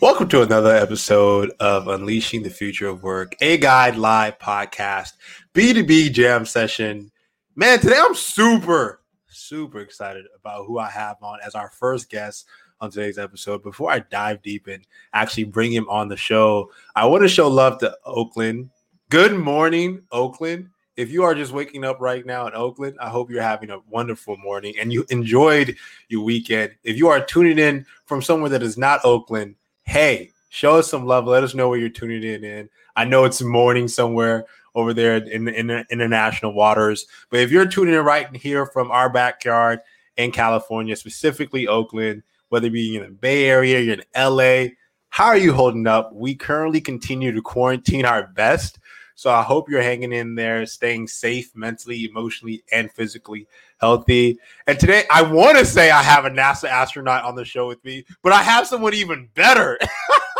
Welcome to another episode of Unleashing the Future of Work, a guide live podcast, B2B jam session. Man, today I'm super, super excited about who I have on as our first guest on today's episode. Before I dive deep and actually bring him on the show, I want to show love to Oakland. Good morning, Oakland. If you are just waking up right now in Oakland, I hope you're having a wonderful morning and you enjoyed your weekend. If you are tuning in from somewhere that is not Oakland, hey, show us some love. Let us know where you're tuning in. in. I know it's morning somewhere over there in, in the international waters, but if you're tuning in right here from our backyard in California, specifically Oakland, whether you're in the Bay Area, you're in LA, how are you holding up? We currently continue to quarantine our best. So I hope you're hanging in there, staying safe mentally, emotionally, and physically healthy. And today, I want to say I have a NASA astronaut on the show with me, but I have someone even better,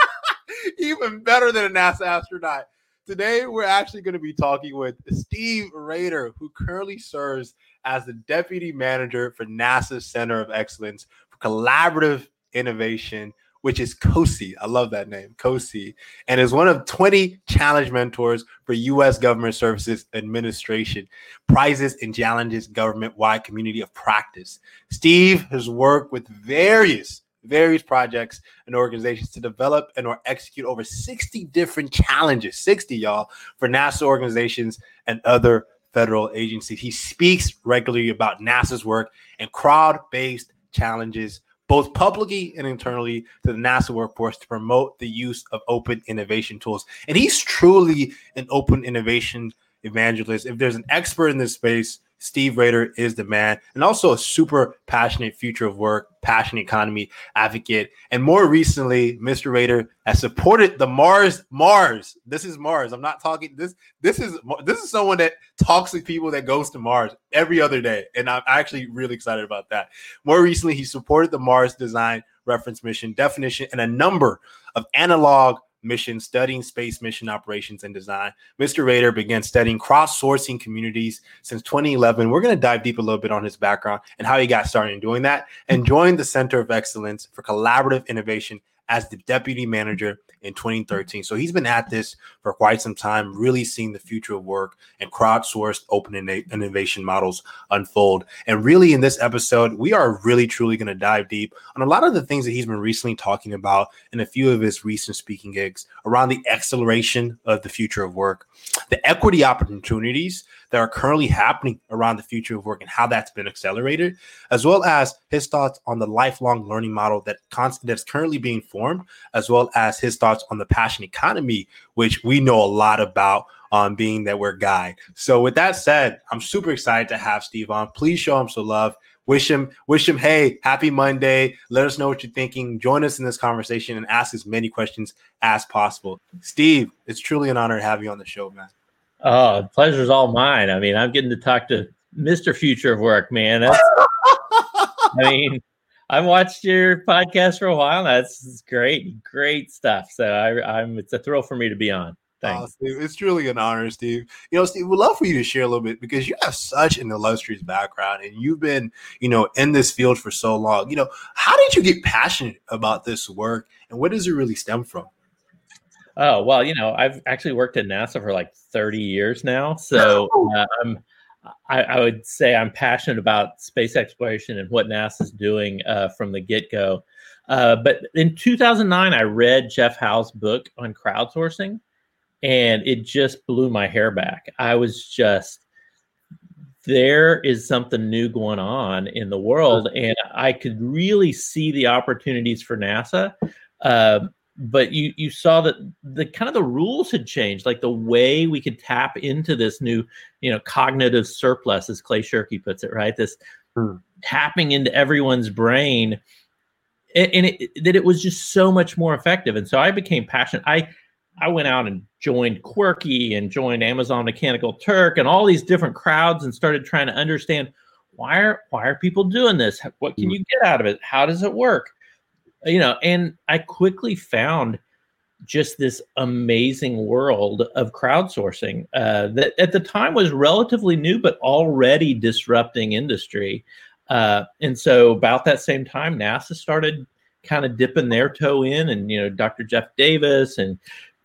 even better than a NASA astronaut. Today, we're actually going to be talking with Steve Rader, who currently serves as the deputy manager for NASA's Center of Excellence for Collaborative Innovation which is COSI. I love that name, COSI, and is one of 20 challenge mentors for U.S. Government Services Administration prizes and challenges government-wide community of practice. Steve has worked with various various projects and organizations to develop and or execute over 60 different challenges 60 y'all for nasa organizations and other federal agencies he speaks regularly about nasa's work and crowd-based challenges both publicly and internally to the NASA workforce to promote the use of open innovation tools. And he's truly an open innovation evangelist. If there's an expert in this space, Steve Rader is the man, and also a super passionate future of work, passionate economy advocate. And more recently, Mr. Rader has supported the Mars. Mars. This is Mars. I'm not talking this. This is this is someone that talks to people that goes to Mars every other day, and I'm actually really excited about that. More recently, he supported the Mars design reference mission definition and a number of analog mission, studying space mission operations and design. Mr. Rader began studying crowdsourcing communities since 2011. We're going to dive deep a little bit on his background and how he got started in doing that and joined the Center of Excellence for Collaborative Innovation as the deputy manager in 2013. So he's been at this for quite some time, really seeing the future of work and crowdsourced open innovation models unfold. And really, in this episode, we are really truly going to dive deep on a lot of the things that he's been recently talking about in a few of his recent speaking gigs around the acceleration of the future of work, the equity opportunities that are currently happening around the future of work and how that's been accelerated, as well as his thoughts on the lifelong learning model that that's currently being formed, as well as his thoughts on the passion economy, which we know a lot about on being that we're guide. So with that said, I'm super excited to have Steve on. Please show him some love. Wish him, wish him, hey, happy Monday. Let us know what you're thinking. Join us in this conversation and ask as many questions as possible. Steve, it's truly an honor to have you on the show, man. Oh, pleasure's all mine. I mean, I'm getting to talk to Mr. Future of Work, man. I mean, I've watched your podcast for a while. That's great, great stuff. So I, am it's a thrill for me to be on. Thanks. Oh, Steve, it's truly an honor, Steve. You know, Steve, we'd love for you to share a little bit because you have such an illustrious background and you've been, you know, in this field for so long. You know, how did you get passionate about this work and where does it really stem from? Oh well, you know, I've actually worked at NASA for like 30 years now, so I'm. I, I, would say I'm passionate about space exploration and what NASA's doing uh, from the get go. Uh, but in 2009, I read Jeff Howe's book on crowdsourcing, and it just blew my hair back. I was just there is something new going on in the world, and I could really see the opportunities for NASA. Uh, but you you saw that the kind of the rules had changed like the way we could tap into this new you know cognitive surplus as clay shirky puts it right? This hmm. tapping into everyone's brain and, and it, that it was just so much more effective. And so i became passionate. I i went out and joined quirky and joined amazon mechanical turk and all these different crowds and started trying to understand why are why are people doing this? What can hmm. you get out of it? How does it work you know, and I quickly found just this amazing world of crowdsourcing uh, that at the time was relatively new, but already disrupting industry. Uh, and so, about that same time, NASA started kind of dipping their toe in, and you know, Dr. Jeff Davis and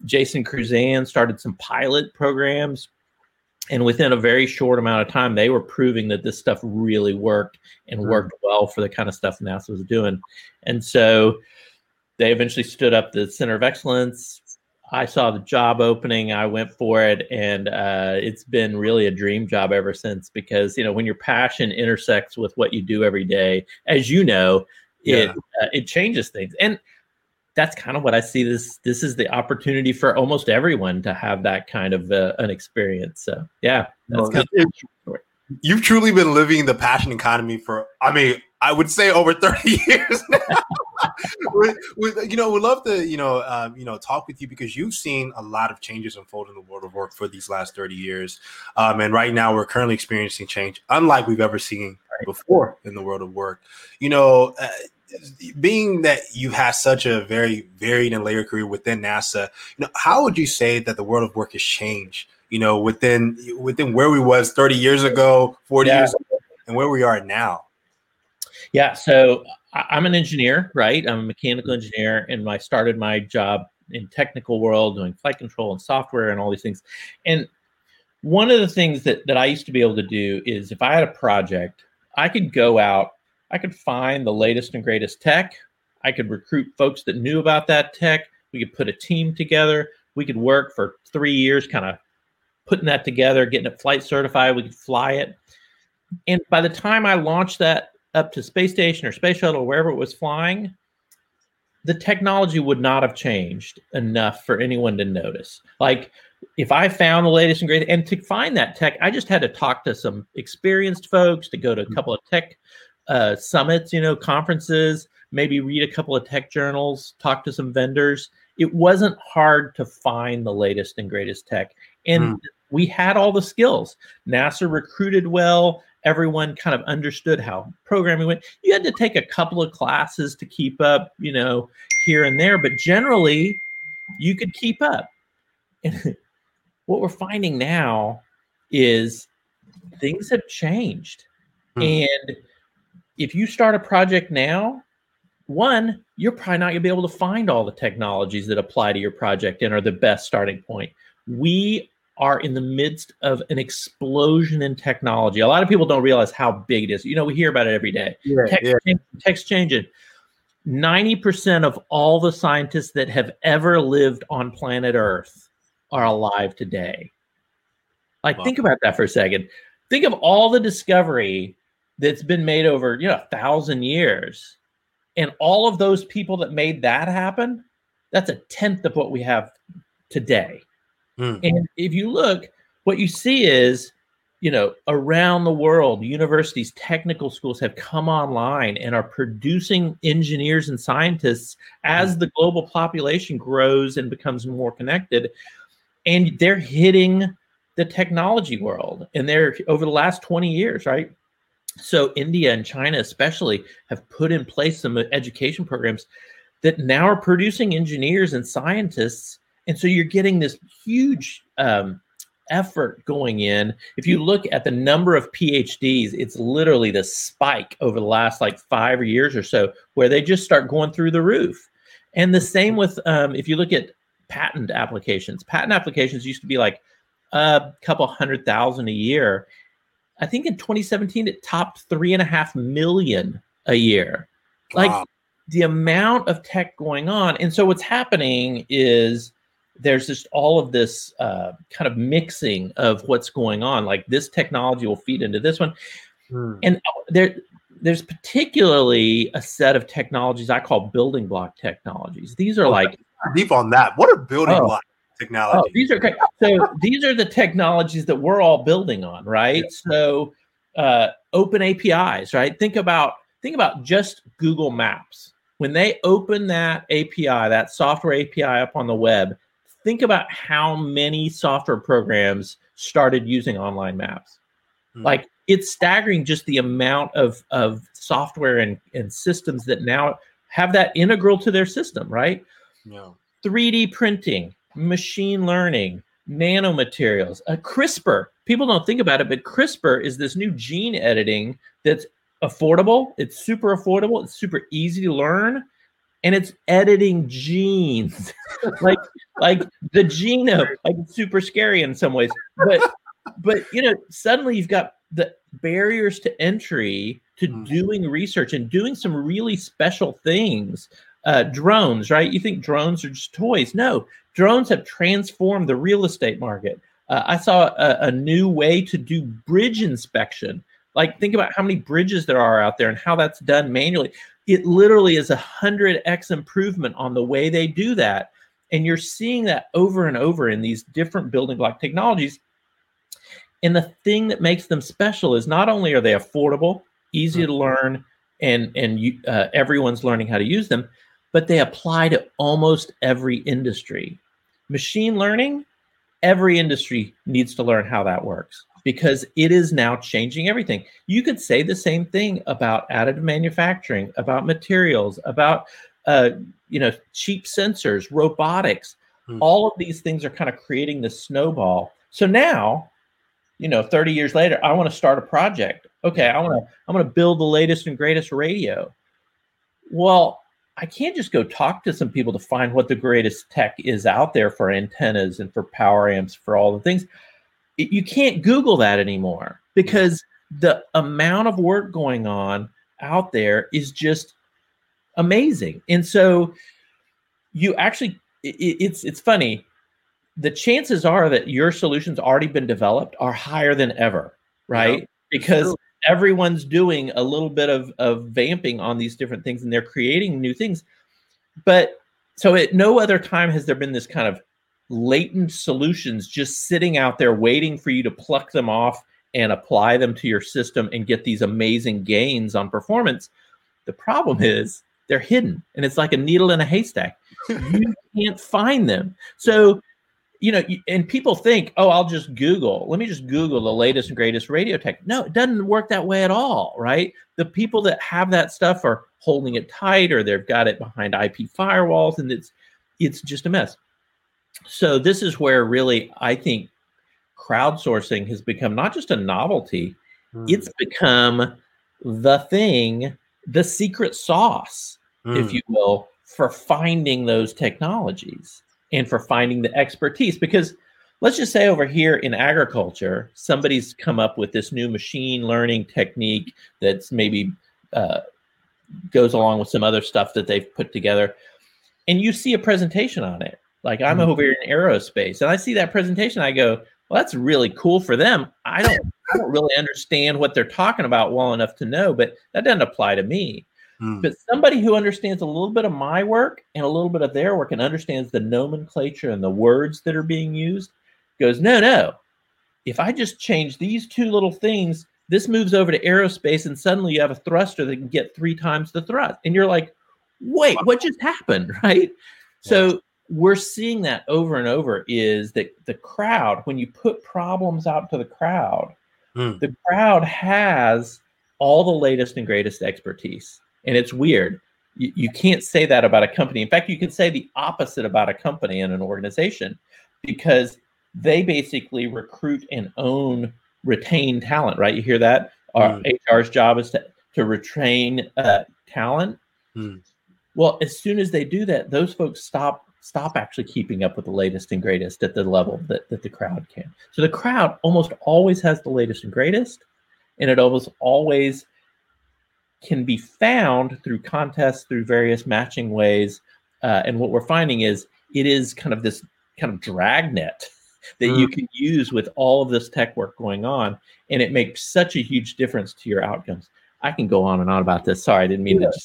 Jason Crusan started some pilot programs. And within a very short amount of time, they were proving that this stuff really worked and worked well for the kind of stuff NASA was doing. And so they eventually stood up the Center of Excellence. I saw the job opening, I went for it, and uh, it's been really a dream job ever since. Because you know, when your passion intersects with what you do every day, as you know, it yeah. uh, it changes things. And that's kind of what I see this this is the opportunity for almost everyone to have that kind of uh, an experience. So yeah, that's kind of you've truly been living the passion economy for I mean I would say over 30 years now. we, we, you know, we'd love to, you know, um, you know, talk with you because you've seen a lot of changes unfold in the world of work for these last 30 years. Um, and right now we're currently experiencing change unlike we've ever seen before in the world of work. You know, uh, being that you had such a very varied and layered career within NASA, you know, how would you say that the world of work has changed? You know, within within where we was 30 years ago, 40 yeah. years ago, and where we are now. Yeah, so I'm an engineer, right? I'm a mechanical mm-hmm. engineer, and I started my job in technical world doing flight control and software and all these things. And one of the things that that I used to be able to do is if I had a project, I could go out I could find the latest and greatest tech. I could recruit folks that knew about that tech. We could put a team together. We could work for three years, kind of putting that together, getting it flight certified. We could fly it. And by the time I launched that up to space station or space shuttle or wherever it was flying, the technology would not have changed enough for anyone to notice. Like if I found the latest and greatest, and to find that tech, I just had to talk to some experienced folks, to go to a mm-hmm. couple of tech uh, summits, you know, conferences, maybe read a couple of tech journals, talk to some vendors. It wasn't hard to find the latest and greatest tech. And mm. we had all the skills. NASA recruited well. Everyone kind of understood how programming went. You had to take a couple of classes to keep up, you know, here and there, but generally you could keep up. And what we're finding now is things have changed. Mm. And if you start a project now, one, you're probably not going to be able to find all the technologies that apply to your project and are the best starting point. We are in the midst of an explosion in technology. A lot of people don't realize how big it is. You know, we hear about it every day. Yeah, text, yeah. text changing. 90% of all the scientists that have ever lived on planet Earth are alive today. Like, wow. think about that for a second. Think of all the discovery that's been made over you know a thousand years and all of those people that made that happen that's a tenth of what we have today mm. and if you look what you see is you know around the world universities technical schools have come online and are producing engineers and scientists as mm. the global population grows and becomes more connected and they're hitting the technology world and they're over the last 20 years right so India and China especially have put in place some education programs that now are producing engineers and scientists, and so you're getting this huge um, effort going in. If you look at the number of PhDs, it's literally the spike over the last like five years or so, where they just start going through the roof. And the same with um, if you look at patent applications. Patent applications used to be like a couple hundred thousand a year I think in 2017 it topped three and a half million a year. Like the amount of tech going on. And so what's happening is there's just all of this uh, kind of mixing of what's going on. Like this technology will feed into this one. Hmm. And uh, there there's particularly a set of technologies I call building block technologies. These are oh, like deep on that. What are building oh, blocks? Technology. Oh, these are great. So these are the technologies that we're all building on, right? Yeah. So uh, open APIs, right? Think about think about just Google Maps. When they open that API, that software API up on the web, think about how many software programs started using online maps. Hmm. Like it's staggering just the amount of, of software and, and systems that now have that integral to their system, right? Yeah. 3D printing, machine learning, nanomaterials, a CRISPR. People don't think about it, but CRISPR is this new gene editing that's affordable. It's super affordable. It's super easy to learn. and it's editing genes, like like the genome. Like it's super scary in some ways, but but you know, suddenly you've got the barriers to entry to mm. doing research and doing some really special things. Uh, drones, right? You think drones are just toys? No, drones have transformed the real estate market. Uh, I saw a, a, new way to do bridge inspection. Like, think about how many bridges there are out there and how that's done manually. It literally is a hundred x improvement on the way they do that, and you're seeing that over and over in these different building block technologies. And the thing that makes them special is not only are they affordable, easy to learn, and and you, uh, everyone's learning how to use them, but they apply to almost every industry. Machine learning, every industry needs to learn how that works because it is now changing everything. You could say the same thing about additive manufacturing, about materials, about uh, you know cheap sensors, robotics. Hmm. All of these things are kind of creating this snowball. So now you know 30 years later i want to start a project okay i want to i'm going to build the latest and greatest radio well i can't just go talk to some people to find what the greatest tech is out there for antennas and for power amps for all the things you can't google that anymore because the amount of work going on out there is just amazing and so you actually it, it's it's funny the chances are that your solution's already been developed are higher than ever, right? Yeah, because. Everyone's doing a little bit of, of vamping on these different things and they're creating new things. But so at no other time has there been this kind of latent solutions just sitting out there waiting for you to pluck them off and apply them to your system and get these amazing gains on performance. The problem is they're hidden and it's like a needle in a haystack. you can't find them. So you know, and people think, oh, I'll just Google. Let me just Google the latest and greatest radio tech. No, it doesn't work that way at all, right? The people that have that stuff are holding it tight, or they've got it behind IP firewalls, and it's it's just a mess. So this is where really I think crowdsourcing has become not just a novelty; mm. it's become the thing, the secret sauce, mm. if hmm. you will, for finding those technologies and for finding the expertise. Because let's just say over here in agriculture, somebody's come up with this new machine learning technique that's maybe uh, goes along with some other stuff that they've put together. And you see a presentation on it. Like I'm mm-hmm. over here in aerospace, and I see that presentation. I go, well, that's really cool for them. I don't, I don't really understand what they're talking about well enough to know, but that doesn't apply to me. Mm. But somebody who understands a little bit of my work and a little bit of their work and understands the nomenclature and the words that are being used goes, no, no. If I just change these two little things, this moves over to aerospace, and suddenly you have a thruster that can get three times the thrust. And you're like, wait, what just happened? Right. So we're seeing that over and over is that the crowd, when you put problems out to the crowd, mm. the crowd has all the latest and greatest expertise. And it's weird. You, you can't say that about a company. In fact, you can say the opposite about a company and an organization because they basically recruit and own retain talent, right? You hear that? Our mm. HR's job is to, to retain uh, talent. Mm. Well, as soon as they do that, those folks stop stop actually keeping up with the latest and greatest at the level that, that the crowd can. So the crowd almost always has the latest and greatest, and it almost always can be found through contests, through various matching ways. Uh, and what we're finding is it is kind of this kind of dragnet that mm. you can use with all of this tech work going on. And it makes such a huge difference to your outcomes. I can go on and on about this. Sorry, I didn't mean yeah. to.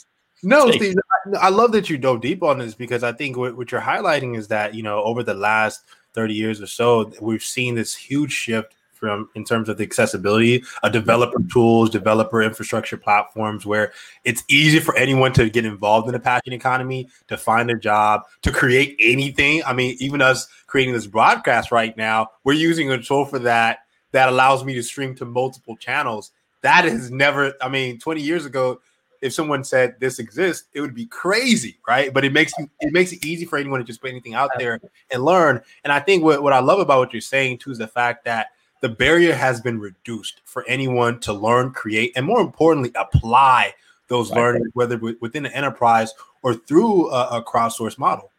no, Steve, I love that you dove deep on this because I think what, what you're highlighting is that, you know, over the last 30 years or so, we've seen this huge shift from in terms of the accessibility of developer tools, developer infrastructure platforms, where it's easy for anyone to get involved in the passion economy, to find a job, to create anything. I mean, even us creating this broadcast right now, we're using a tool for that that allows me to stream to multiple channels. That has never, I mean, 20 years ago, if someone said this exists, it would be crazy, right? But it makes it makes it easy for anyone to just put anything out there and learn. And I think what, what I love about what you're saying too is the fact that the barrier has been reduced for anyone to learn, create, and more importantly, apply those right. learnings, whether within an enterprise or through a, a crowdsource model.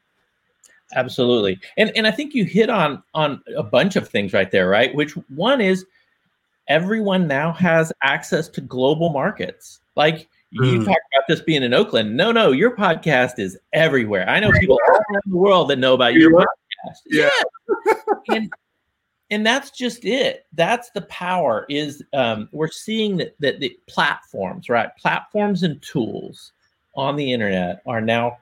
Absolutely. And and I think you hit on on a bunch of things right there, right? Which one is everyone now has access to global markets. Like mm. you hmm. talk about this being in Oakland. No, no, your podcast is everywhere. I know people all around the world that know about your podcast. Yeah. yeah. and and that's just it. That's the power is um, we're seeing that, that the platforms, right? Platforms and tools on the internet are now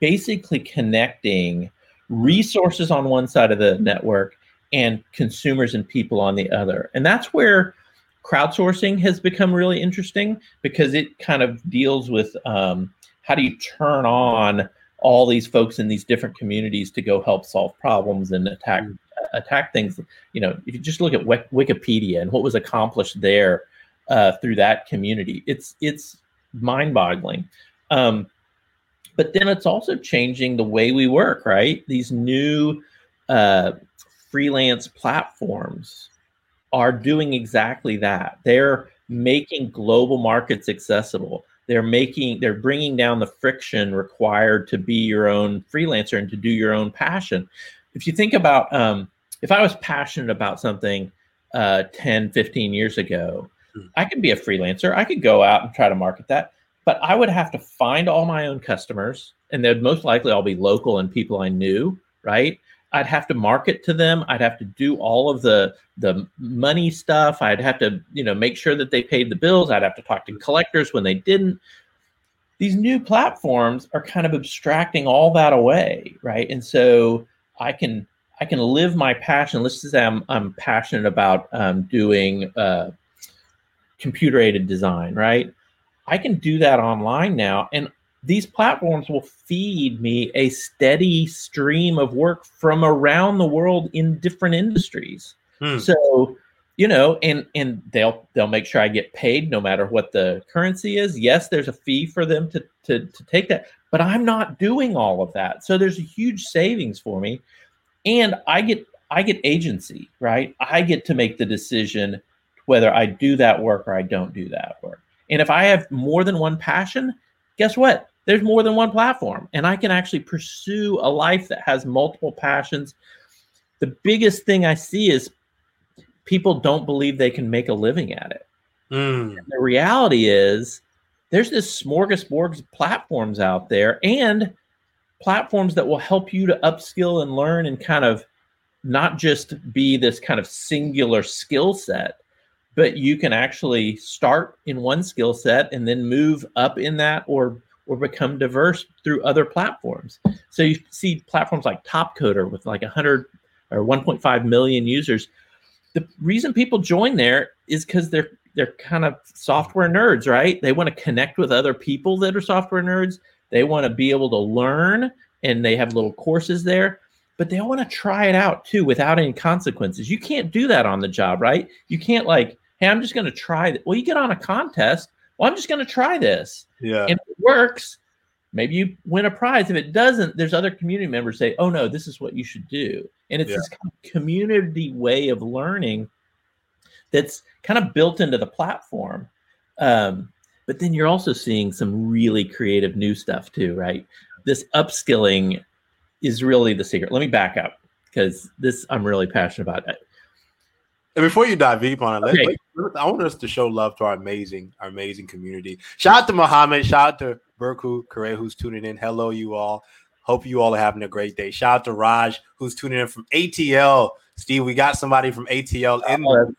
basically connecting resources on one side of the network and consumers and people on the other. And that's where crowdsourcing has become really interesting because it kind of deals with um, how do you turn on all these folks in these different communities to go help solve problems and attack mm. Attack things. You know, if you just look at Wikipedia and what was accomplished there uh, through that community, it's it's mind boggling. Um, but then it's also changing the way we work, right? These new uh, freelance platforms are doing exactly that. They're making global markets accessible. They're making, they're bringing down the friction required to be your own freelancer and to do your own passion. If you think about, um, if I was passionate about something uh, 10, 15 years ago, hmm. I could be a freelancer. I could go out and try to market that but I would have to find all my own customers, and they'd most likely all be local and people I knew, right? I'd have to market to them. I'd have to do all of the the money stuff. I'd have to, you know, make sure that they paid the bills. I'd have to talk to collectors when they didn't. These new platforms are kind of abstracting all that away, right? And so I can I can live my passion. Let's just say I'm I'm passionate about um, doing uh, computer aided design, right? I can do that online now. And these platforms will feed me a steady stream of work from around the world in different industries. Hmm. So, you know, and and they'll they'll make sure I get paid no matter what the currency is. Yes, there's a fee for them to to to take that, but I'm not doing all of that. So there's a huge savings for me. And I get I get agency, right? I get to make the decision whether I do that work or I don't do that work. And if I have more than one passion, guess what? There's more than one platform, and I can actually pursue a life that has multiple passions. The biggest thing I see is people don't believe they can make a living at it. Mm. The reality is, there's this smorgasbord of platforms out there, and platforms that will help you to upskill and learn and kind of not just be this kind of singular skill set, but you can actually start in one skill set and then move up in that or or become diverse through other platforms. So you see platforms like Topcoder with like 100 or 1.5 million users. The reason people join there is because they're they're kind of software nerds, right? They want to connect with other people that are software nerds. They want to be able to learn, and they have little courses there. But they want to try it out too without any consequences. You can't do that on the job, right? You can't like hey, I'm just going to try it. Well, you get on a contest. Well, I'm just going to try this. Yeah. And if it works, maybe you win a prize. If it doesn't, there's other community members say, oh, no, this is what you should do. And it's yeah. this kind of community way of learning that's kind of built into the platform. Um, but then you're also seeing some really creative new stuff too, right? This upskilling is really the secret. Let me back up because this I'm really passionate about. It. And before you dive deep on it, okay. let, let, I want us to show love to our amazing, our amazing community. Shout out to Muhammad. Shout out to Burku Kare who's tuning in. Hello, you all. Hope you all are having a great day. Shout out to Raj who's tuning in from ATL. Steve, we got somebody from ATL in oh,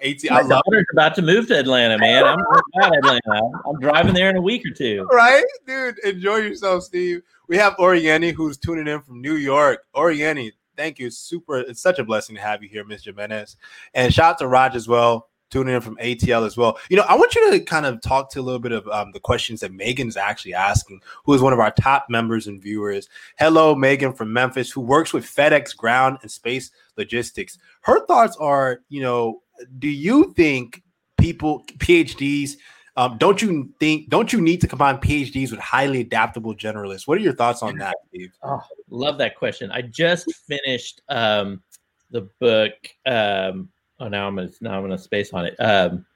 the ATL. My daughter's about to move to Atlanta, man. I'm about Atlanta. I'm driving there in a week or two. Right, dude. Enjoy yourself, Steve. We have Oriani who's tuning in from New York. Oriani, thank you. Super. It's such a blessing to have you here, Ms. Jimenez. And shout out to Raj as well, tuning in from ATL as well. You know, I want you to kind of talk to a little bit of um, the questions that Megan's actually asking, who is one of our top members and viewers. Hello, Megan from Memphis, who works with FedEx Ground and Space Logistics. Her thoughts are, you know, do you think people, PhDs, um, don't you think? Don't you need to combine PhDs with highly adaptable generalists? What are your thoughts on that, Steve? Oh, love that question. I just finished um, the book. Um, oh, now I'm gonna now I'm gonna space on it. Um,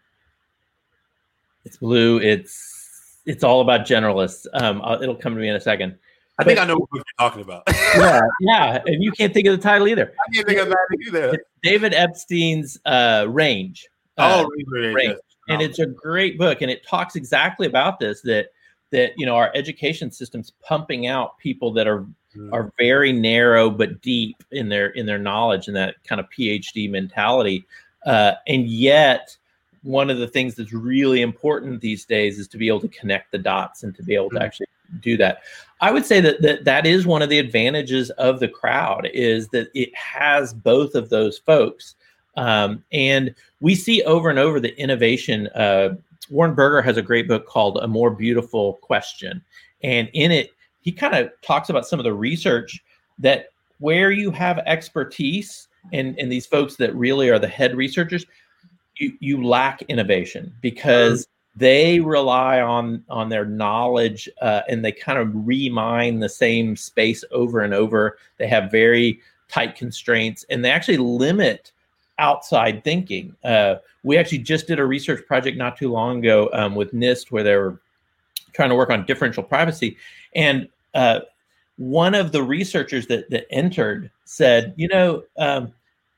it's blue. It's it's all about generalists. Um, I'll, it'll come to me in a second. I think I know what you're talking about. yeah, yeah, and you can't think of the title either. I can't think of that either. It's David Epstein's uh, Range. Oh, Uh, range, Range. and it's a great book, and it talks exactly about this. That that you know our education system's pumping out people that are Mm. are very narrow but deep in their in their knowledge and that kind of PhD mentality. Uh, and yet, one of the things that's really important these days is to be able to connect the dots and to be able to Mhm. actually do that. I would say that, that that is one of the advantages of the crowd is that it has both of those folks. Um, and we see over and over the innovation. Uh, Warren Berger has a great book called A More Beautiful Question. And in it, he kind of talks about some of the research that where you have expertise and, and these folks that really are the head researchers, you, you lack innovation because they rely on on their knowledge uh, and they kind of remine the same space over and over. They have very tight constraints and they actually limit outside thinking. Uh, we actually just did a research project not too long ago um, with NIST where they were trying to work on differential privacy. And uh, one of the researchers that, that entered said, you know, um,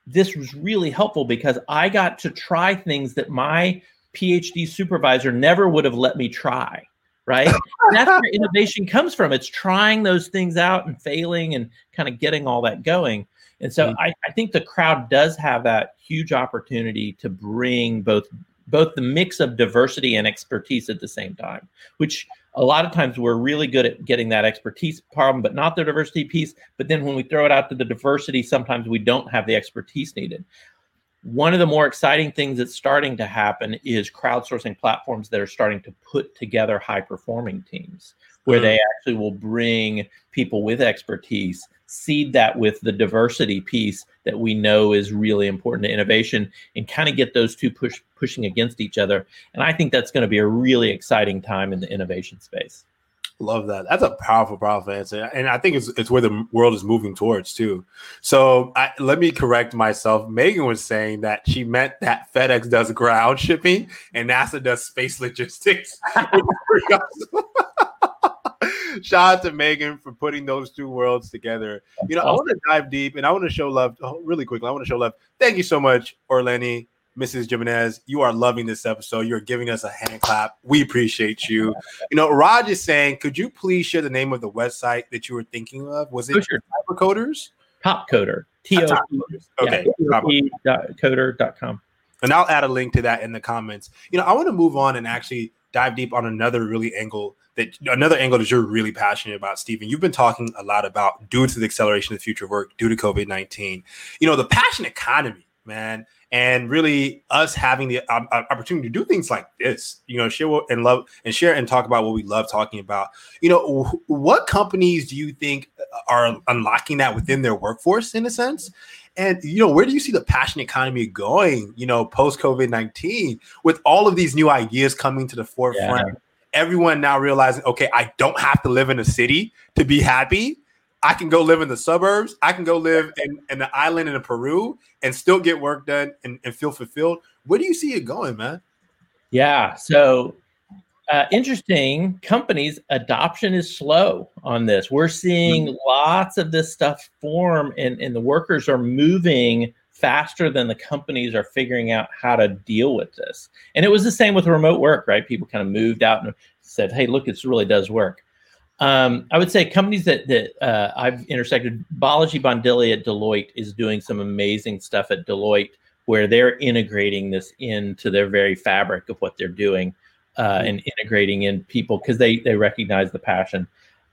this was really helpful because I got to try things that my PhD supervisor never would have let me try. Right. And that's where innovation comes from. It's trying those things out and failing and kind of getting all that going. And so Mhm. I, I think the crowd does have that huge opportunity to bring both both the mix of diversity and expertise at the same time, which a lot of times we're really good at getting that expertise problem, but not the diversity piece. But then when we throw it out to the diversity, sometimes we don't have the expertise needed. One of the more exciting things that's starting to happen is crowdsourcing platforms that are starting to put together high performing teams where Mm. they actually will bring people with expertise, seed that with the diversity piece that we know is really important to innovation, and kind of get those two push pushing against each other. And I think that's going to be a really exciting time in the innovation space. Love that. That's a powerful, powerful answer, and I think it's it's where the world is moving towards too. So I, let me correct myself. Megan was saying that she meant that FedEx does ground shipping and NASA does space logistics. Shout out to Megan for putting those two worlds together. You know, I want to dive deep and I want to show love oh, really quickly. I want to show love. Thank you so much, Orleni, Mrs. Jimenez. You are loving this episode. You're giving us a hand clap. We appreciate you. You know, Raj is saying, could you please share the name of the website that you were thinking of? Was it Oh, sure. Coders? Top Coder, T O Top Coders. Okay. Coder.com. and I'll add a link to that in the comments. You know, I want to move on and actually dive deep on another really angle that another angle that you're really passionate about, Stephen. You've been talking a lot about due to the acceleration of the future of work, due to COVID nineteen. You know, the passion economy, man, and really us having the um, uh, opportunity to do things like this. You know, share what, and love and share and talk about what we love talking about. You know, wh- what companies do you think are unlocking that within their workforce in a sense? And you know, where do you see the passion economy going? You know, post COVID nineteen, with all of these new ideas coming to the forefront, everyone now realizing, okay, I don't have to live in a city to be happy. I can go live in the suburbs. I can go live in, in the island in Peru and still get work done and, and feel fulfilled. Where do you see it going, man? Yeah. So uh, interesting. Companies adoption is slow on this. We're seeing lots of this stuff form, and, and the workers are moving faster than the companies are figuring out how to deal with this. And it was the same with remote work, right? People kind of moved out and said, "Hey, look, this really does work." Um, I would say companies that that uh, I've intersected. Balaji Bandili at Deloitte is doing some amazing stuff at Deloitte, where they're integrating this into their very fabric of what they're doing, uh, and integrating in people because they they recognize the passion.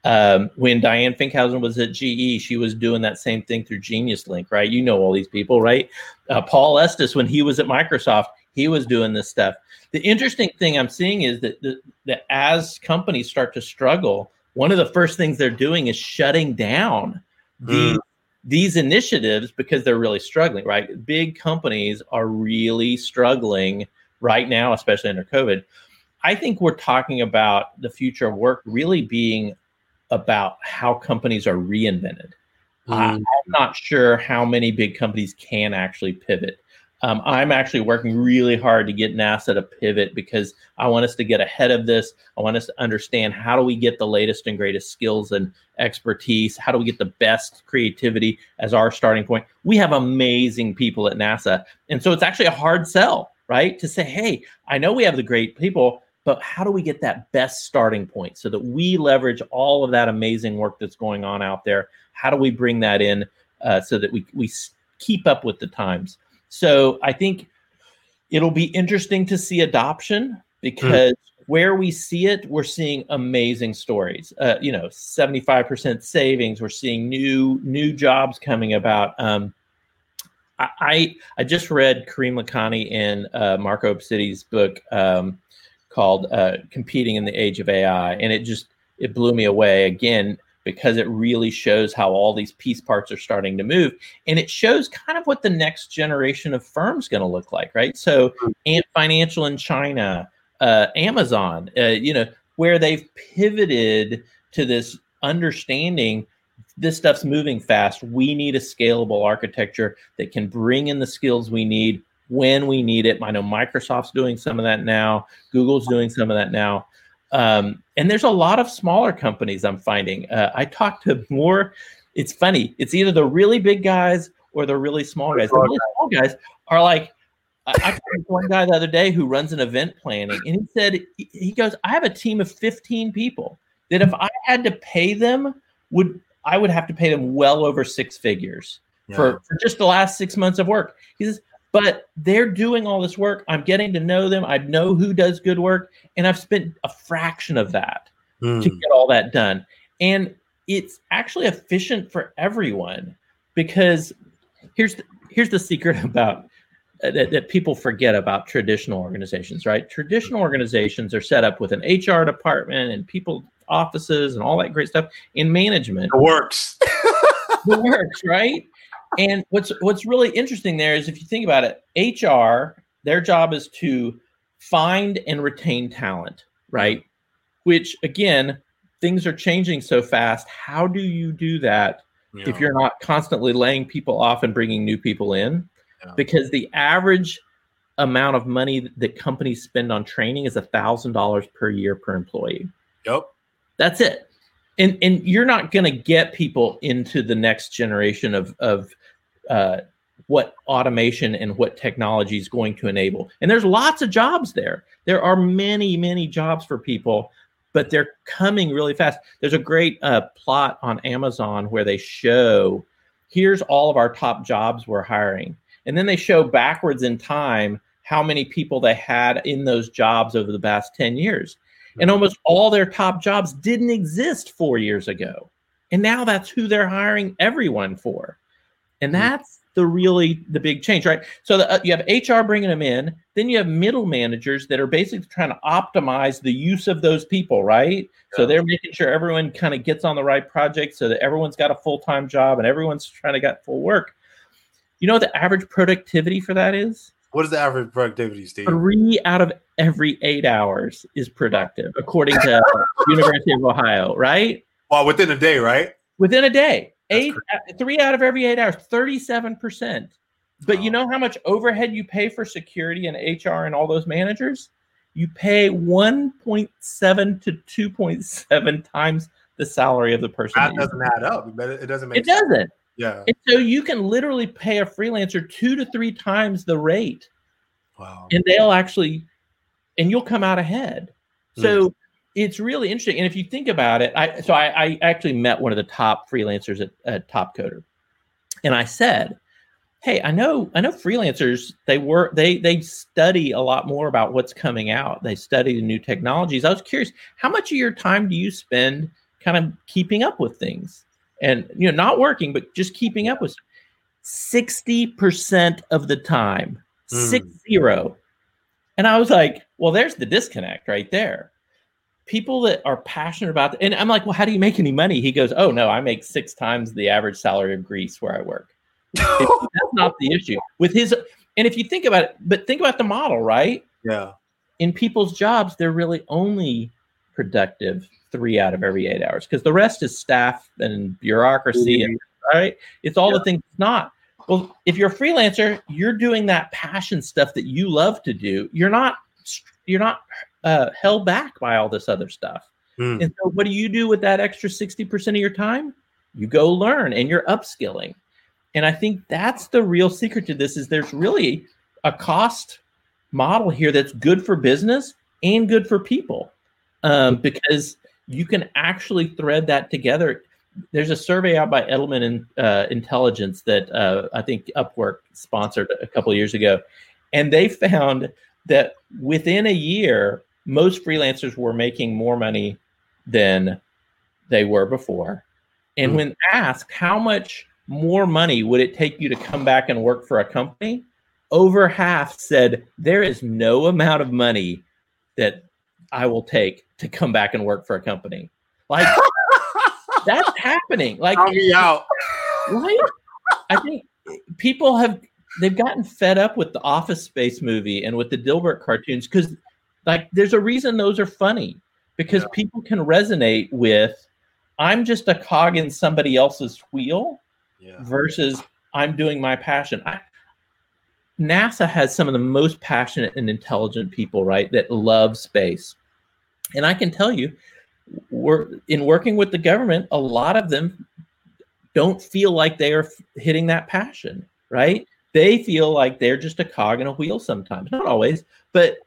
Um, when Diane Finkhausen was at GE, she was doing that same thing through Genius Link, right? You know all these people, right? Uh, Paul Estes, when he was at Microsoft, he was doing this stuff. The interesting thing I'm seeing is that, that, that as companies start to struggle, one of the first things they're doing is shutting down these, hmm. these initiatives because they're really struggling, right? Big companies are really struggling right now, especially under COVID. I think we're talking about the future of work really being about how companies are reinvented. I- I'm hmm. not sure how many big companies can actually pivot. Um, I'm actually working really hard to get NASA to pivot because I want us to get ahead of this. I want us to understand how do we get the latest and greatest skills and expertise? How do we get the best creativity as our starting point? We have amazing people at NASA. And so it's actually a hard sell, right? To say, hey, I know we have the great people, but how do we get that best starting point so that we leverage all of that amazing work that's going on out there? How do we bring that in uh, so that we, we keep up with the times? So I think it'll be interesting to see adoption because mm. where we see it, we're seeing amazing stories. Uh, you know, 75% savings. We're seeing new new jobs coming about. Um, I I just read Karim Lakhani in uh, Marco Iansiti's book um, called uh, "Competing in the Age of AI," and it just it blew me away. Again, because it really shows how all these piece parts are starting to move. And it shows kind of what the next generation of firms going to look like right? So mm-hmm. ant financial in china uh, amazon uh, you know where they've pivoted to this understanding this stuff's moving fast. We need a scalable architecture that can bring in the skills we need when we need it. I know microsoft's doing some of that now. Google's doing some of that now. Um, and there's a lot of smaller companies I'm finding. Uh, I talk to more. It's funny. It's either the really big guys or the really small guys. The really small guys are like. I, I talked to one guy the other day who runs an event planning, and he said he goes, "I have a team of 15 people that if I had to pay them, would I would have to pay them well over six figures yeah. for, for just the last six months of work." He says, but they're doing all this work. I'm getting to know them. I know who does good work, and I've spent a fraction of that mm. to get all that done. And it's actually efficient for everyone because here's the, here's the secret about uh, that, that people forget about traditional organizations, right? Traditional organizations are set up with an HR department and people offices and all that great stuff in management. It works. it works, right? And what's what's really interesting there is if you think about it, HR, their job is to find and retain talent, right? Which again, things are changing so fast. How do you do that yeah. if you're not constantly laying people off and bringing new people in? Yeah. Because the average amount of money that companies spend on training is a thousand dollars per year per employee. Yep. That's it and and you're not going to get people into the next generation of of uh, what automation and what technology is going to enable. And there's lots of jobs there. There are many many jobs for people, but they're coming really fast. There's a great uh, plot on Amazon where they show here's all of our top jobs we're hiring, and then they show backwards in time how many people they had in those jobs over the past 10 years and almost all their top jobs didn't exist four years ago. And now that's who they're hiring everyone for. And hmm. that's the really the big change, right? So the, uh, you have HR bringing them in, then you have middle managers that are basically trying to optimize the use of those people, right? Yeah. So they're making sure everyone kind of gets on the right project so that everyone's got a full-time job and everyone's trying to get full work. You know what the average productivity for that is? What is the average productivity, Steve? Three out of every eight hours is productive, according to University of Ohio, right? Well, within a day, right? Within a day. eight uh, three out of every eight hours, 37%. But oh. you know how much overhead you pay for security and HR and all those managers? You pay 1.7 to 2.7 times the salary of the person. That, that doesn't add up. But it doesn't make It sense. doesn't. Yeah. And so you can literally pay a freelancer two to three times the rate. Wow. And they'll actually, and you'll come out ahead. So mm. it's really interesting. And if you think about it, I so I, I actually met one of the top freelancers at, at Top Coder, and I said, "Hey, I know I know freelancers. They work they they study a lot more about what's coming out. They study the new technologies. I was curious, how much of your time do you spend kind of keeping up with things?" and you know not working but just keeping up with 60% of the time mm. six zero and i was like well there's the disconnect right there. People that are passionate about it, and i'm like well how do you make any money? He goes oh no i make six times the average salary of greece where i work. That's not the issue. With his and if you think about it but think about the model right? Yeah. In people's jobs they're really only productive three out of every eight hours because the rest is staff and bureaucracy, mm-hmm. and right? It's all yeah. the things not Well, if you're a freelancer, you're doing that passion stuff that you love to do. You're not you're not uh, held back by all this other stuff. Mm. And so, what do you do with that extra sixty percent of your time? You go learn, and you're upskilling. And I think that's the real secret to this: is there's really a cost model here that's good for business and good for people, um, because you can actually thread that together there's a survey out by Edelman and uh, Intelligence that uh, I think Upwork sponsored a couple years ago, and they found that within a year, most freelancers were making more money than they were before. And mm-hmm. when asked how much more money would it take you to come back and work for a company, over half said there is no amount of money that I will take to come back and work for a company. Like that's happening. Like me out. Right? I think people have they've gotten fed up with the Office Space movie and with the Dilbert cartoons because like there's a reason those are funny because yeah. people can resonate with I'm just a cog in somebody else's wheel yeah. versus I'm doing my passion. I, NASA has some of the most passionate and intelligent people, right, that love space. And I can tell you, we're in working with the government, a lot of them don't feel like they are hitting that passion, right? They feel like they're just a cog in a wheel sometimes, not always, but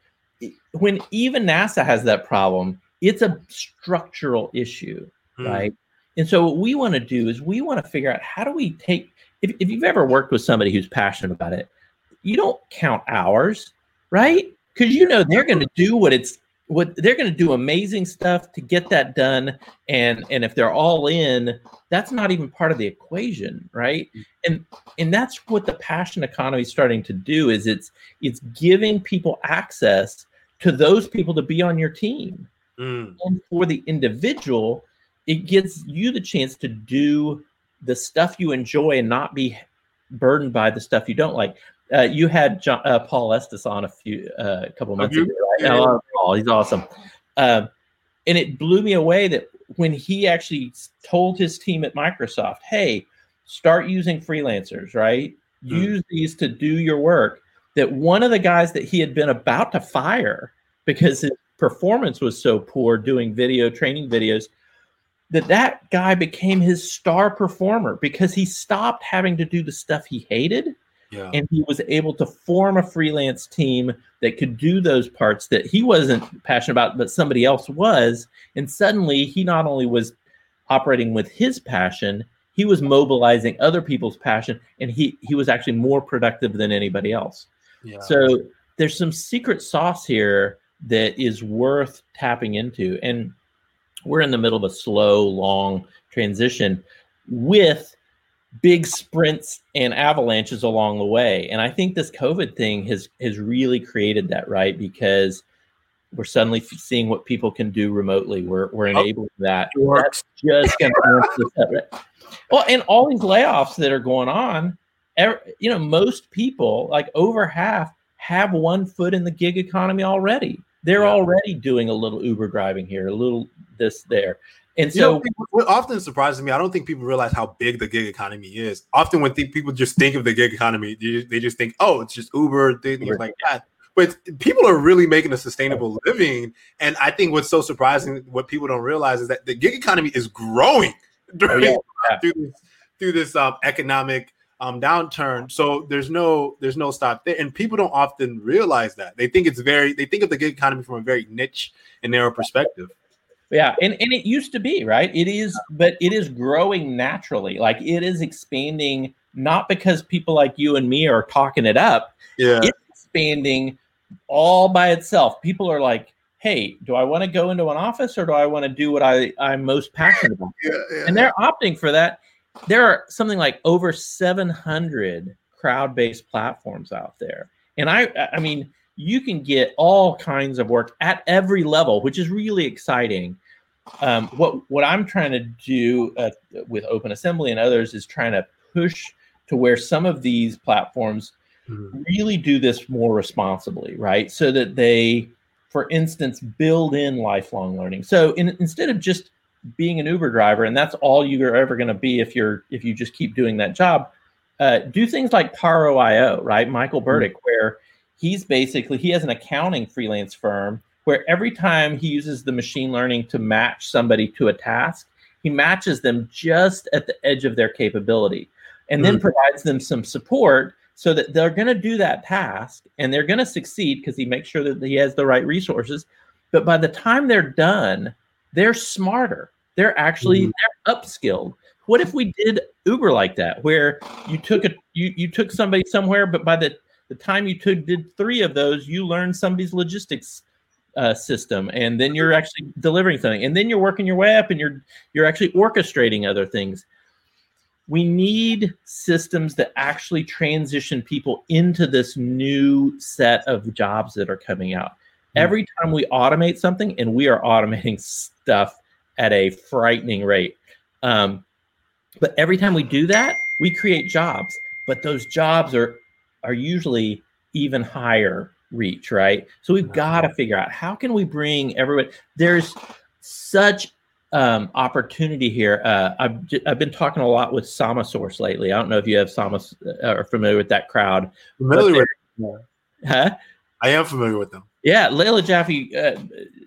when even NASA has that problem, it's a structural issue, hmm. right? And so what we want to do is we want to figure out how do we take if, if you've ever worked with somebody who's passionate about it, you don't count hours, right? Because you know they're going to do what it's what they're going to do amazing stuff to get that done and and if they're all in that's not even part of the equation right mm. and and that's what the passion economy is starting to do is it's it's giving people access to those people to be on your team mm. and for the individual it gives you the chance to do the stuff you enjoy and not be burdened by the stuff you don't like uh, you had John, uh, Paul Estes on a few uh, a couple months ago. Right? I love Paul; he's awesome. Um, and it blew me away that when he actually told his team at Microsoft, "Hey, start using freelancers, right? Mm. Use these to do your work." That one of the guys that he had been about to fire because his performance was so poor doing video training videos that that guy became his star performer because he stopped having to do the stuff he hated yeah. And he was able to form a freelance team that could do those parts that he wasn't passionate about, but somebody else was. And suddenly he not only was operating with his passion, he was mobilizing other people's passion, and he he was actually more productive than anybody else. Yeah. So there's some secret sauce here that is worth tapping into. And we're in the middle of a slow, long transition with big sprints and avalanches along the way. And I think this COVID thing has has really created that, right? Because we're suddenly seeing what people can do remotely. We're we're oh, enabling oh, that. That's just going to well, and all these layoffs that are going on, you know, most people, like over half, have one foot in the gig economy already. They're yeah. already doing a little Uber driving here, a little this there. And so, you know, what often surprises me, I don't think people realize how big the gig economy is. Often, when th- people just think of the gig economy, they just think, "Oh, it's just Uber, things like that." But people are really making a sustainable living, and I think what's so surprising, what people don't realize, is that the gig economy is growing during, oh, yeah. through this, through this um, economic um, downturn. So there's no there's no stop there, and people don't often realize that. They think it's very they think of the gig economy from a very niche and narrow perspective. Yeah, and, and it used to be, right? It is, but it is growing naturally. Like it is expanding, not because people like you and me are talking it up. Yeah. It's expanding all by itself. People are like, hey, do I want to go into an office or do I want to do what I, I'm most passionate about? Yeah, yeah. And they're opting for that. There are something like over 700 crowd-based platforms out there. And I I mean, you can get all kinds of work at every level, which is really exciting. Um, what what I'm trying to do uh, with Open Assembly and others is trying to push to where some of these platforms mm-hmm. really do this more responsibly, right? So that they, for instance, build in lifelong learning. So in, instead of just being an Uber driver and that's all you're ever going to be if you're if you just keep doing that job, uh, do things like Paro.io, right? Michael hmm. Burdick, mm-hmm. where he's basically he has an accounting freelance firm where every time he uses the machine learning to match somebody to a task, he matches them just at the edge of their capability and then mm-hmm. provides them some support so that they're going to do that task and they're going to succeed because he makes sure that he has the right resources. But by the time they're done, they're smarter. They're actually mm-hmm. they're upskilled. What if we did Uber like that, where you took a you you took somebody somewhere, but by the the time you took did three of those, you learned somebody's logistics uh, system, and then you're actually delivering something, and then you're working your way up, and you're you're actually orchestrating other things we need systems that actually transition people into this new set of jobs that are coming out. Mm-hmm. Every time we automate something, and we are automating stuff at a frightening rate. Um, but every time we do that, we create jobs. But those jobs are are usually even higher reach, right? So we've got to figure out how can we bring everyone. There's such um, opportunity here. Uh, I've, I've been talking a lot with Samasource lately. I don't know if you have Sama uh, or familiar with that crowd. Familiar with Huh? I am familiar with them. Yeah, Leila Janah, uh,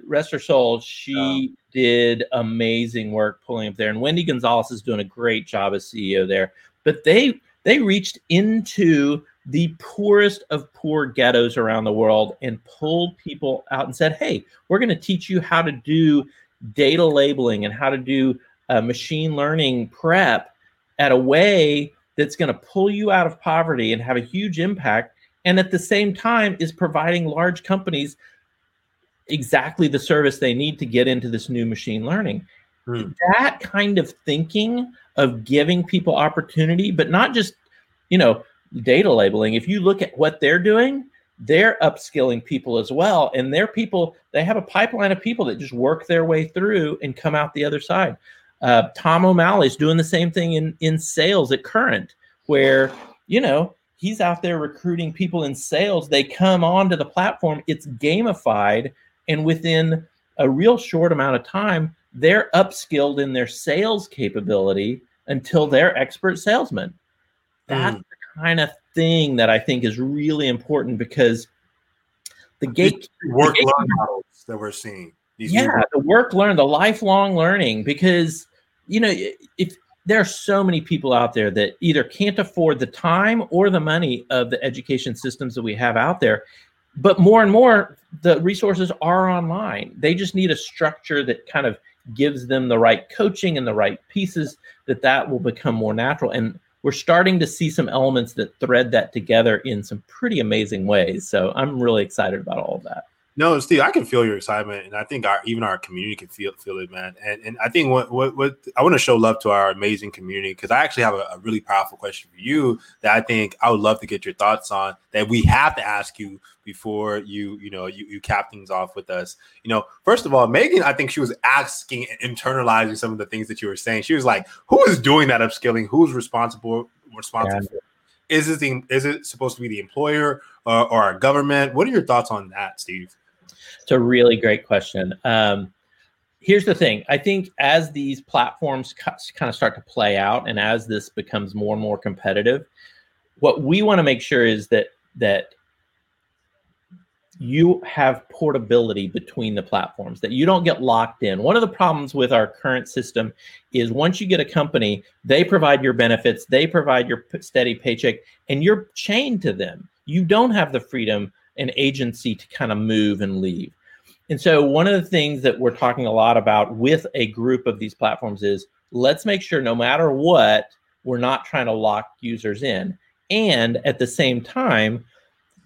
rest her soul, she did amazing work pulling up there, and Wendy Gonzalez is doing a great job as CEO there. But they they reached into the poorest of poor ghettos around the world and pulled people out and said, "Hey, we're going to teach you how to do data labeling and how to do a machine learning prep at a way that's going to pull you out of poverty and have a huge impact and at the same time is providing large companies exactly the service they need to get into this new machine learning hmm. that kind of thinking of giving people opportunity but not just you know data labeling if you look at what they're doing they're upskilling people as well. And they're people, they have a pipeline of people that just work their way through and come out the other side. Uh, Tom O'Malley's doing the same thing in, in sales at Current, where, you know, he's out there recruiting people in sales. They come onto the platform, it's gamified. And within a real short amount of time, they're upskilled in their sales capability until they're expert salesmen. That's mm. Kind of thing that I think is really important because the gate work the learn models that we're seeing. yeah, the work learn, the lifelong learning, because you know if there are so many people out there that either can't afford the time or the money of the education systems that we have out there but more and more the resources are online they just need a structure that kind of gives them the right coaching and the right pieces that that will become more natural and we're starting to see some elements that thread that together in some pretty amazing ways. So I'm really excited about all of that. No, Steve, I can feel your excitement, and I think our even our community can feel feel it, man. And and I think what what, what I want to show love to our amazing community because I actually have a, a, really powerful question for you that I think I would love to get your thoughts on that we have to ask you before you you know you you cap things off with us. You know, first of all, Megan, I think she was asking and internalizing some of the things that you were saying. She was like, "Who is doing that upskilling? Who's responsible responsible?" Yeah. Is it the, is it supposed to be the employer or, or our government? What are your thoughts on that, Steve? It's a really great question. Um, here's the thing. I think as these platforms kind of start to play out and as this becomes more and more competitive, what we want to make sure is that that you have portability between the platforms that you don't get locked in. One of the problems with our current system is once you get a company they provide your benefits they provide your steady paycheck and you're chained to them. You don't have the freedom an agency to kind of move and leave. And so, one of the things that we're talking a lot about with a group of these platforms is let's make sure no matter what, we're not trying to lock users in. And at the same time,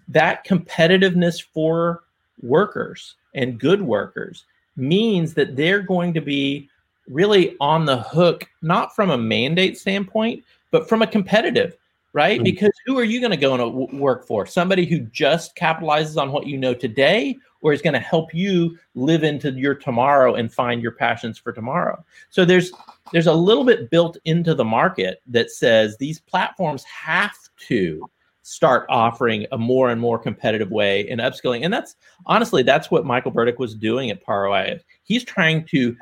that competitiveness for workers and good workers means that they're going to be really on the hook, not from a mandate standpoint, but from a competitive right? Mm-hmm. Because who are you going to go and w- work for? Somebody who just capitalizes on what you know today, or is going to help you live into your tomorrow and find your passions for tomorrow. So there's there's a little bit built into the market that says these platforms have to start offering a more and more competitive way in upskilling. And that's honestly that's what Michael Burdick was doing at Paro.io. He's trying to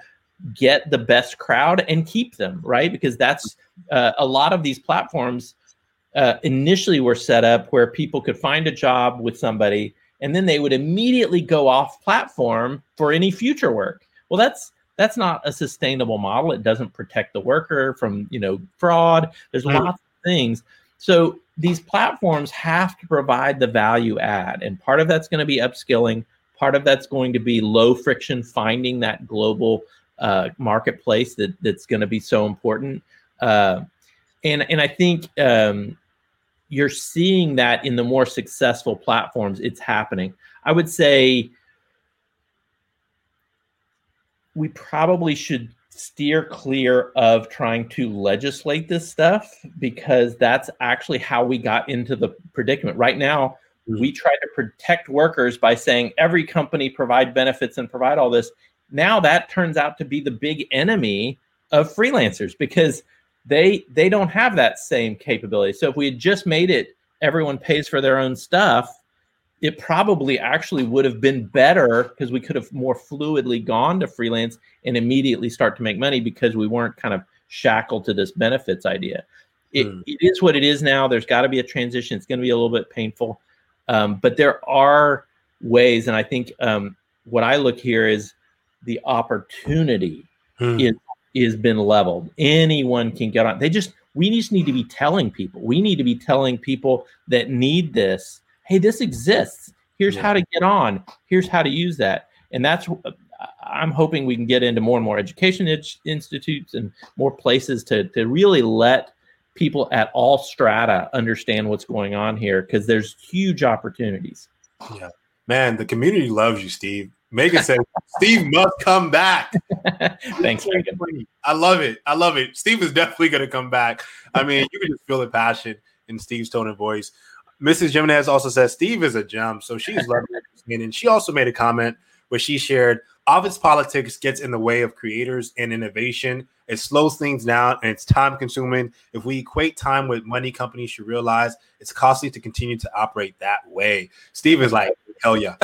get the best crowd and keep them, right? Because that's uh, a lot of these platforms uh, initially were set up where people could find a job with somebody and then they would immediately go off platform for any future work. Well, that's that's not a sustainable model. It doesn't protect the worker from you know fraud. There's mm-hmm. lots of things. So these platforms have to provide the value add, and part of that's going to be upskilling. Part of that's going to be low friction, finding that global uh, marketplace that that's going to be so important. Uh, and and I think um, you're seeing that in the more successful platforms. It's happening. I would say we probably should steer clear of trying to legislate this stuff because that's actually how we got into the predicament. Right now, mm-hmm. we try to protect workers by saying every company provide benefits and provide all this. Now that turns out to be the big enemy of freelancers because they they don't have that same capability. So if we had just made it everyone pays for their own stuff, it probably actually would have been better because we could have more fluidly gone to freelance and immediately start to make money because we weren't kind of shackled to this benefits idea. It, mm. it is what it is now. There's got to be a transition. It's going to be a little bit painful, um, but there are ways, and I think um, what I look here is the opportunity mm. is is been leveled. Anyone can get on. They just we just need to be telling people. We need to be telling people that need this hey, this exists. Here's yeah. how to get on. Here's how to use that. And that's uh, I'm hoping we can get into more and more education institutes and more places to to really let people at all strata understand what's going on here because there's huge opportunities. Yeah, man, the community loves you, Steve. Megan said Steve must come back. Thanks, Megan. I love it. I love it. Steve is definitely going to come back. I mean, you can just feel the passion in Steve's tone and voice. Mrs. Jimenez also says Steve is a gem, so she's loving it. And she also made a comment where she shared office politics gets in the way of creators and innovation. It slows things down and it's time consuming. If we equate time with money, companies should realize it's costly to continue to operate that way. Steve is like, hell yeah.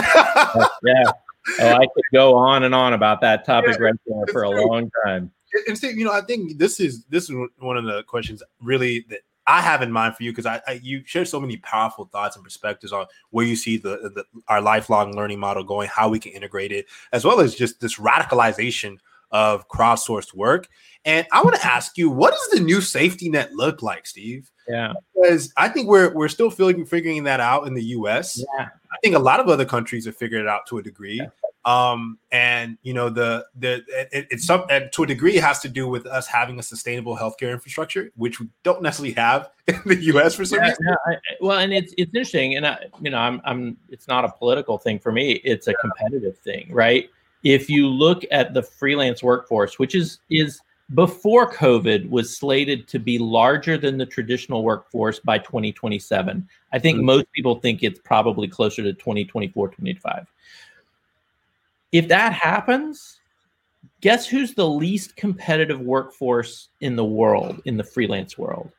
yeah. Oh, I could go on and on about that topic yeah, right there for a long time. And Steve, you know, I think this is this is one of the questions really that I have in mind for you because I, I, you share so many powerful thoughts and perspectives on where you see the, the, our lifelong learning model going, how we can integrate it, as well as just this radicalization of crowdsourced work. And I want to ask you, what does the new safety net look like, Steve? Yeah, because I think we're we're still figuring figuring that out in the U.S. Yeah, think a lot of other countries have figured it out to a degree. Um, and you know, the the it, it's some to a degree it has to do with us having a sustainable healthcare infrastructure, which we don't necessarily have in the U.S. for some yeah, reason. I, well, and it's it's interesting, and I, you know, I'm I'm it's not a political thing for me; it's a competitive thing, right? If you look at the freelance workforce, which is is before COVID was slated to be larger than the traditional workforce by 2027. I think mm-hmm. most people think it's probably closer to 2024, 2025. If that happens, guess who's the least competitive workforce in the world, in the freelance world?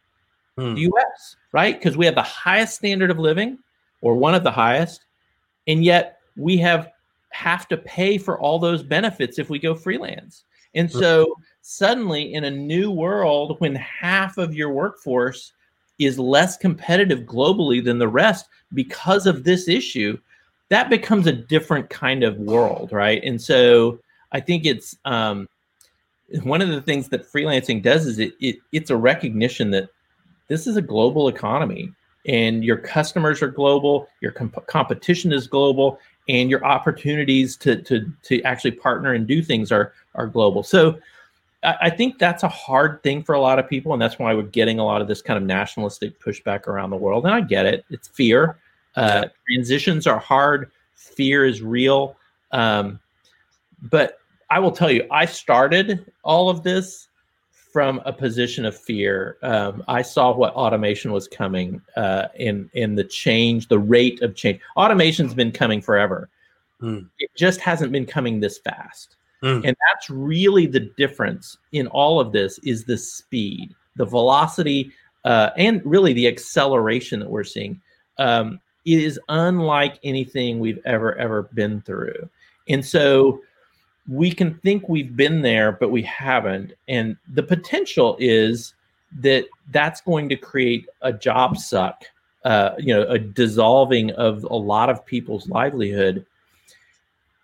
Hmm. The US, right? Because we have the highest standard of living, or one of the highest, and yet we have have to pay for all those benefits if we go freelance. And so suddenly in a new world when half of your workforce is less competitive globally than the rest because of this issue, that becomes a different kind of world, right? And so I think it's um, one of the things that freelancing does is it, it it's a recognition that this is a global economy and your customers are global, your comp- competition is global, and your opportunities to to to actually partner and do things are are global. So I, I think that's a hard thing for a lot of people, and that's why we're getting a lot of this kind of nationalistic pushback around the world. And I get it; it's fear. Uh, transitions are hard. Fear is real. Um, but I will tell you, I started all of this from a position of fear. Um, I saw what automation was coming uh, in in the change, the rate of change. Automation's been coming forever. Mm. It just hasn't been coming this fast. Mm. And that's really the difference in all of this is the speed, the velocity, uh, and really the acceleration that we're seeing. Um, it is unlike anything we've ever ever been through, and so we can think we've been there, but we haven't. And the potential is that that's going to create a job suck, uh, you know, a dissolving of a lot of people's livelihood.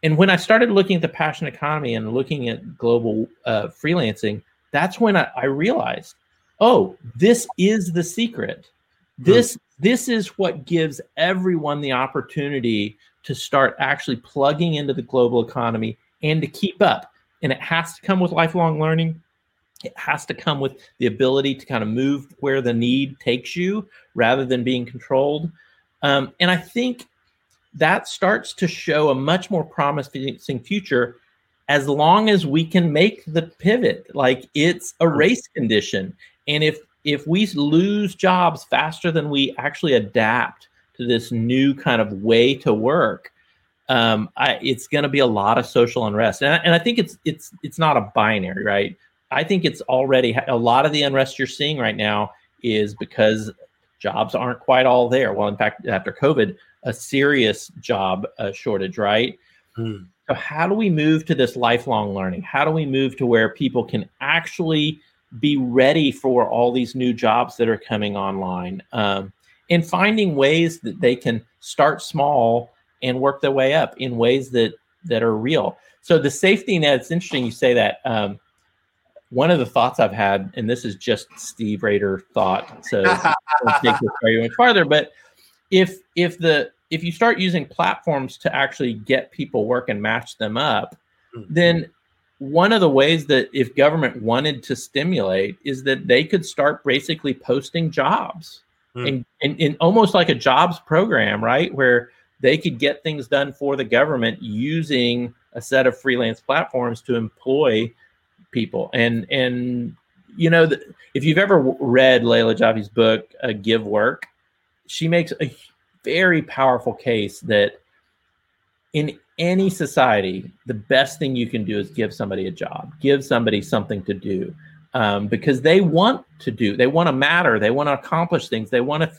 And when I started looking at the passion economy and looking at global uh, freelancing, that's when I, I realized, oh, this is the secret. This this is what gives everyone the opportunity to start actually plugging into the global economy and to keep up. And it has to come with lifelong learning. It has to come with the ability to kind of move where the need takes you rather than being controlled. Um, and I think that starts to show a much more promising future as long as we can make the pivot. Like it's a race condition. And if if we lose jobs faster than we actually adapt to this new kind of way to work, um, I, it's going to be a lot of social unrest, and I, and I think it's it's it's not a binary, right? I think it's already a lot of the unrest you're seeing right now is because jobs aren't quite all there. Well, in fact, after COVID, a serious job uh, shortage, right? Hmm. So, how do we move to this lifelong learning? How do we move to where people can actually be ready for all these new jobs that are coming online um, and finding ways that they can start small and work their way up in ways that that are real so the safety net it's interesting you say that um, one of the thoughts i've had and this is just steve rader thought so don't take this very much farther but if if the if you start using platforms to actually get people work and match them up mm-hmm. then one of the ways that if government wanted to stimulate is that they could start basically posting jobs mm. and, and, and almost like a jobs program, right? Where they could get things done for the government using a set of freelance platforms to employ people. And, and, you know, the, if you've ever read Leila Janah's book, uh, Give Work, she makes a very powerful case that in any society, the best thing you can do is give somebody a job, give somebody something to do, um, because they want to do, they want to matter, they want to accomplish things, they want to,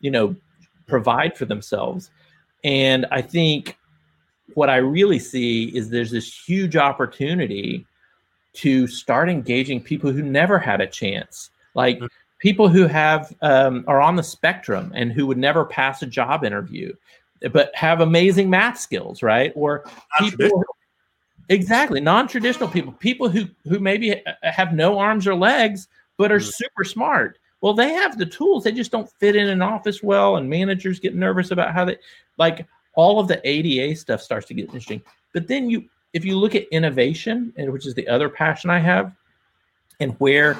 you know, provide for themselves. And I think what I really see is there's this huge opportunity to start engaging people who never had a chance, like mm-hmm. people who have um, are on the spectrum and who would never pass a job interview but have amazing math skills, right? Or people exactly non-traditional people, people who who maybe have no arms or legs but are mm-hmm. super smart. Well, they have the tools; they just don't fit in an office well, and managers get nervous about how they like all of the ADA stuff starts to get interesting. But then you, if you look at innovation, and which is the other passion I have, and where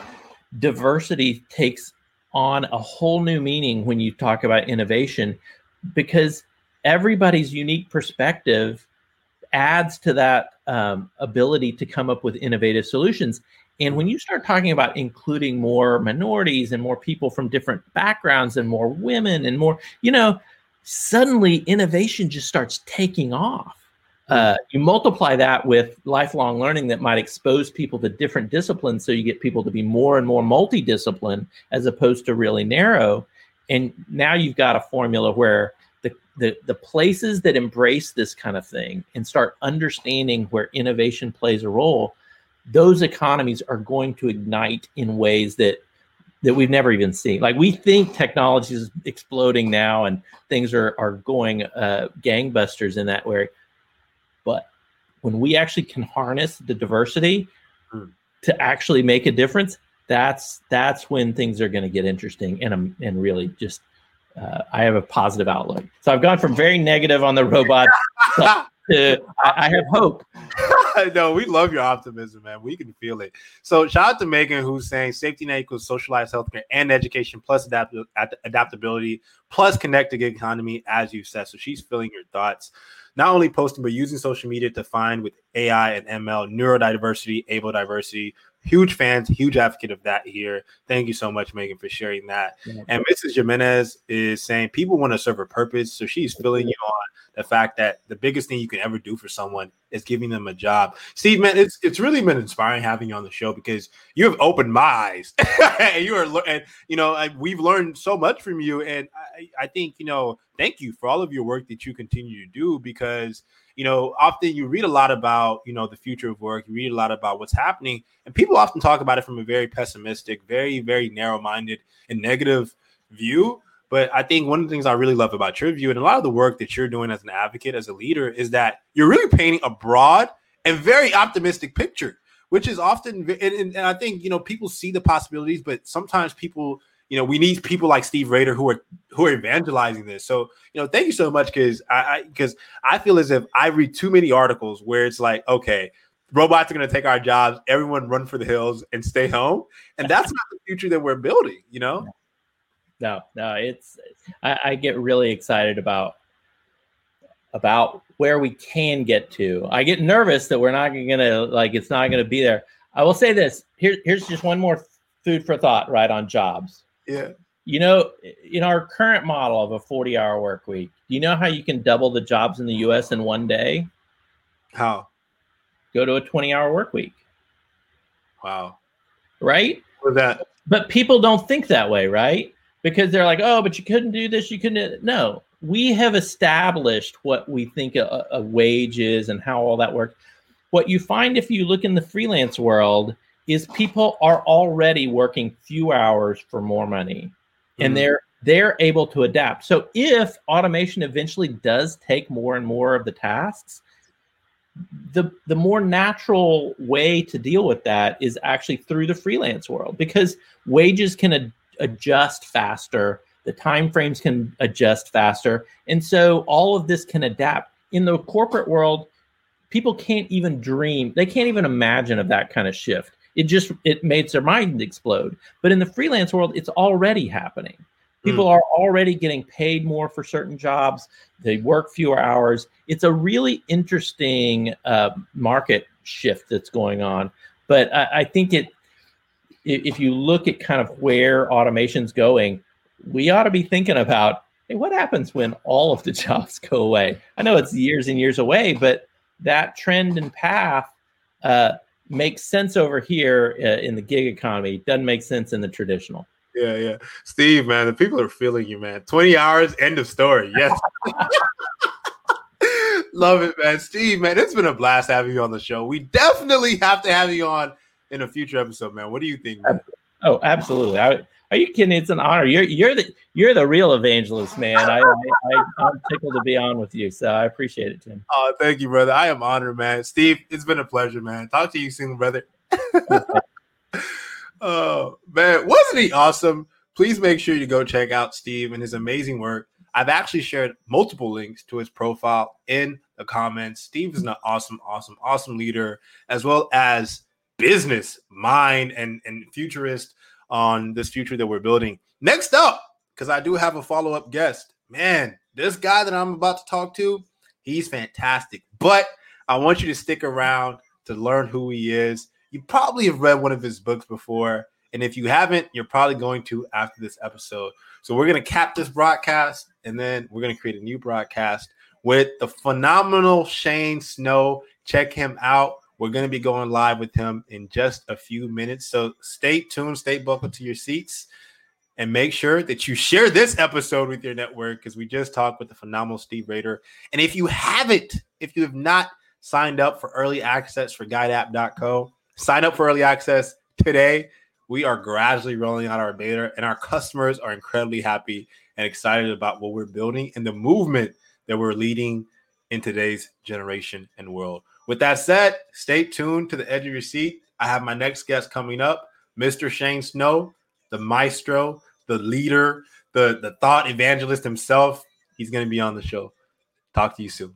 diversity takes on a whole new meaning when you talk about innovation, because everybody's unique perspective adds to that um, ability to come up with innovative solutions. And when you start talking about including more minorities and more people from different backgrounds and more women and more, you know, suddenly innovation just starts taking off. Uh, you multiply that with lifelong learning that might expose people to different disciplines. So you get people to be more and more multidiscipline as opposed to really narrow. And now you've got a formula where the, the the places that embrace this kind of thing and start understanding where innovation plays a role those economies are going to ignite in ways that that we've never even seen like we think technology is exploding now and things are are going uh, gangbusters in that way but when we actually can harness the diversity mm. to actually make a difference that's that's when things are going to get interesting and um, and really just uh, I have a positive outlook. So I've gone from very negative on the robot to I, I have hope. no, we love your optimism, man. We can feel it. So shout out to Megan who's saying safety net equals socialized healthcare and education plus adapt- adaptability plus connected economy, as you said. So she's feeling your thoughts. Not only posting, but using social media to find with AI and ML neurodiversity, able diversity, huge fans, huge advocate of that here. Thank you so much, Megan, for sharing that. And Mrs. Jimenez is saying people want to serve a purpose. So she's filling you on the fact that the biggest thing you can ever do for someone is giving them a job. Steve, man, it's it's really been inspiring having you on the show because you have opened my eyes. and you are and you know, I, we've learned so much from you. And I, I think, you know, thank you for all of your work that you continue to do because you know, often you read a lot about, you know, the future of work, you read a lot about what's happening, and people often talk about it from a very pessimistic, very, very narrow minded and negative view. But I think one of the things I really love about your view and a lot of the work that you're doing as an advocate, as a leader, is that you're really painting a broad and very optimistic picture, which is often, and, and, and I think, you know, people see the possibilities, but sometimes people you know, we need people like Steve Rader who are who are evangelizing this. So, you know, thank you so much because I because I, I, feel as if I read too many articles where it's like, okay, robots are going to take our jobs, everyone run for the hills and stay home, and that's not the future that we're building. You know. No, no, it's I, I get really excited about about where we can get to. I get nervous that we're not going to like it's not going to be there. I will say this. Here, here's just one more food for thought, right on jobs. Yeah. You know, in our current model of a 40 hour work week, do you know how you can double the jobs in the US in one day? How? Go to a 20 hour work week. Wow. Right? With that. But people don't think that way, right? Because they're like, oh, but you couldn't do this. You couldn't. No, we have established what we think a, a wage is and how all that works. What you find if you look in the freelance world is people are already working few hours for more money and mm. they're they're able to adapt. So if automation eventually does take more and more of the tasks the the more natural way to deal with that is actually through the freelance world because wages can ad- adjust faster the time frames can adjust faster and so all of this can adapt. In the corporate world people can't even dream they can't even imagine of that kind of shift it just it makes their mind explode. But in the freelance world, it's already happening. People mm. are already getting paid more for certain jobs. They work fewer hours. It's a really interesting uh, market shift that's going on. But I, I think it, if you look at kind of where automation's going, we ought to be thinking about hey, what happens when all of the jobs go away? I know it's years and years away, but that trend and path uh, makes sense over here uh, in the gig economy doesn't make sense in the traditional. Yeah yeah. Steve man the people are feeling you man. 20 hours end of story yes. Love it man. Steve man it's been a blast having you on the show. We definitely have to have you on in a future episode man. What do you think man? Oh absolutely I, are you kidding? It's an honor. You're you're the you're the real evangelist, man. I, I, am tickled to be on with you, so I appreciate it, Tim. Oh, thank you, brother. I am honored, man. Steve, it's been a pleasure, man. Talk to you soon, brother. oh man, wasn't he awesome? Please make sure you go check out Steve and his amazing work. I've actually shared multiple links to his profile in the comments. Steve is an awesome, awesome, awesome leader, as well as business mind and and futurist on this future that we're building. Next up, because I do have a follow up guest, man, this guy that I'm about to talk to, he's fantastic. But I want you to stick around to learn who he is. You probably have read one of his books before. And if you haven't, you're probably going to after this episode. So we're going to cap this broadcast and then we're going to create a new broadcast with the phenomenal Shane Snow. Check him out. We're going to be going live with him in just a few minutes. So stay tuned, stay buckled to your seats, and make sure that you share this episode with your network because we just talked with the phenomenal Steve Rader. And if you haven't, if you have not signed up for early access for guideapp.co, sign up for early access today. We are gradually rolling out our beta, and our customers are incredibly happy and excited about what we're building and the movement that we're leading in today's generation and world. With that said, stay tuned to the edge of your seat. I have my next guest coming up, Mr. Shane Snow, the maestro, the leader, the, the thought evangelist himself. He's going to be on the show. Talk to you soon.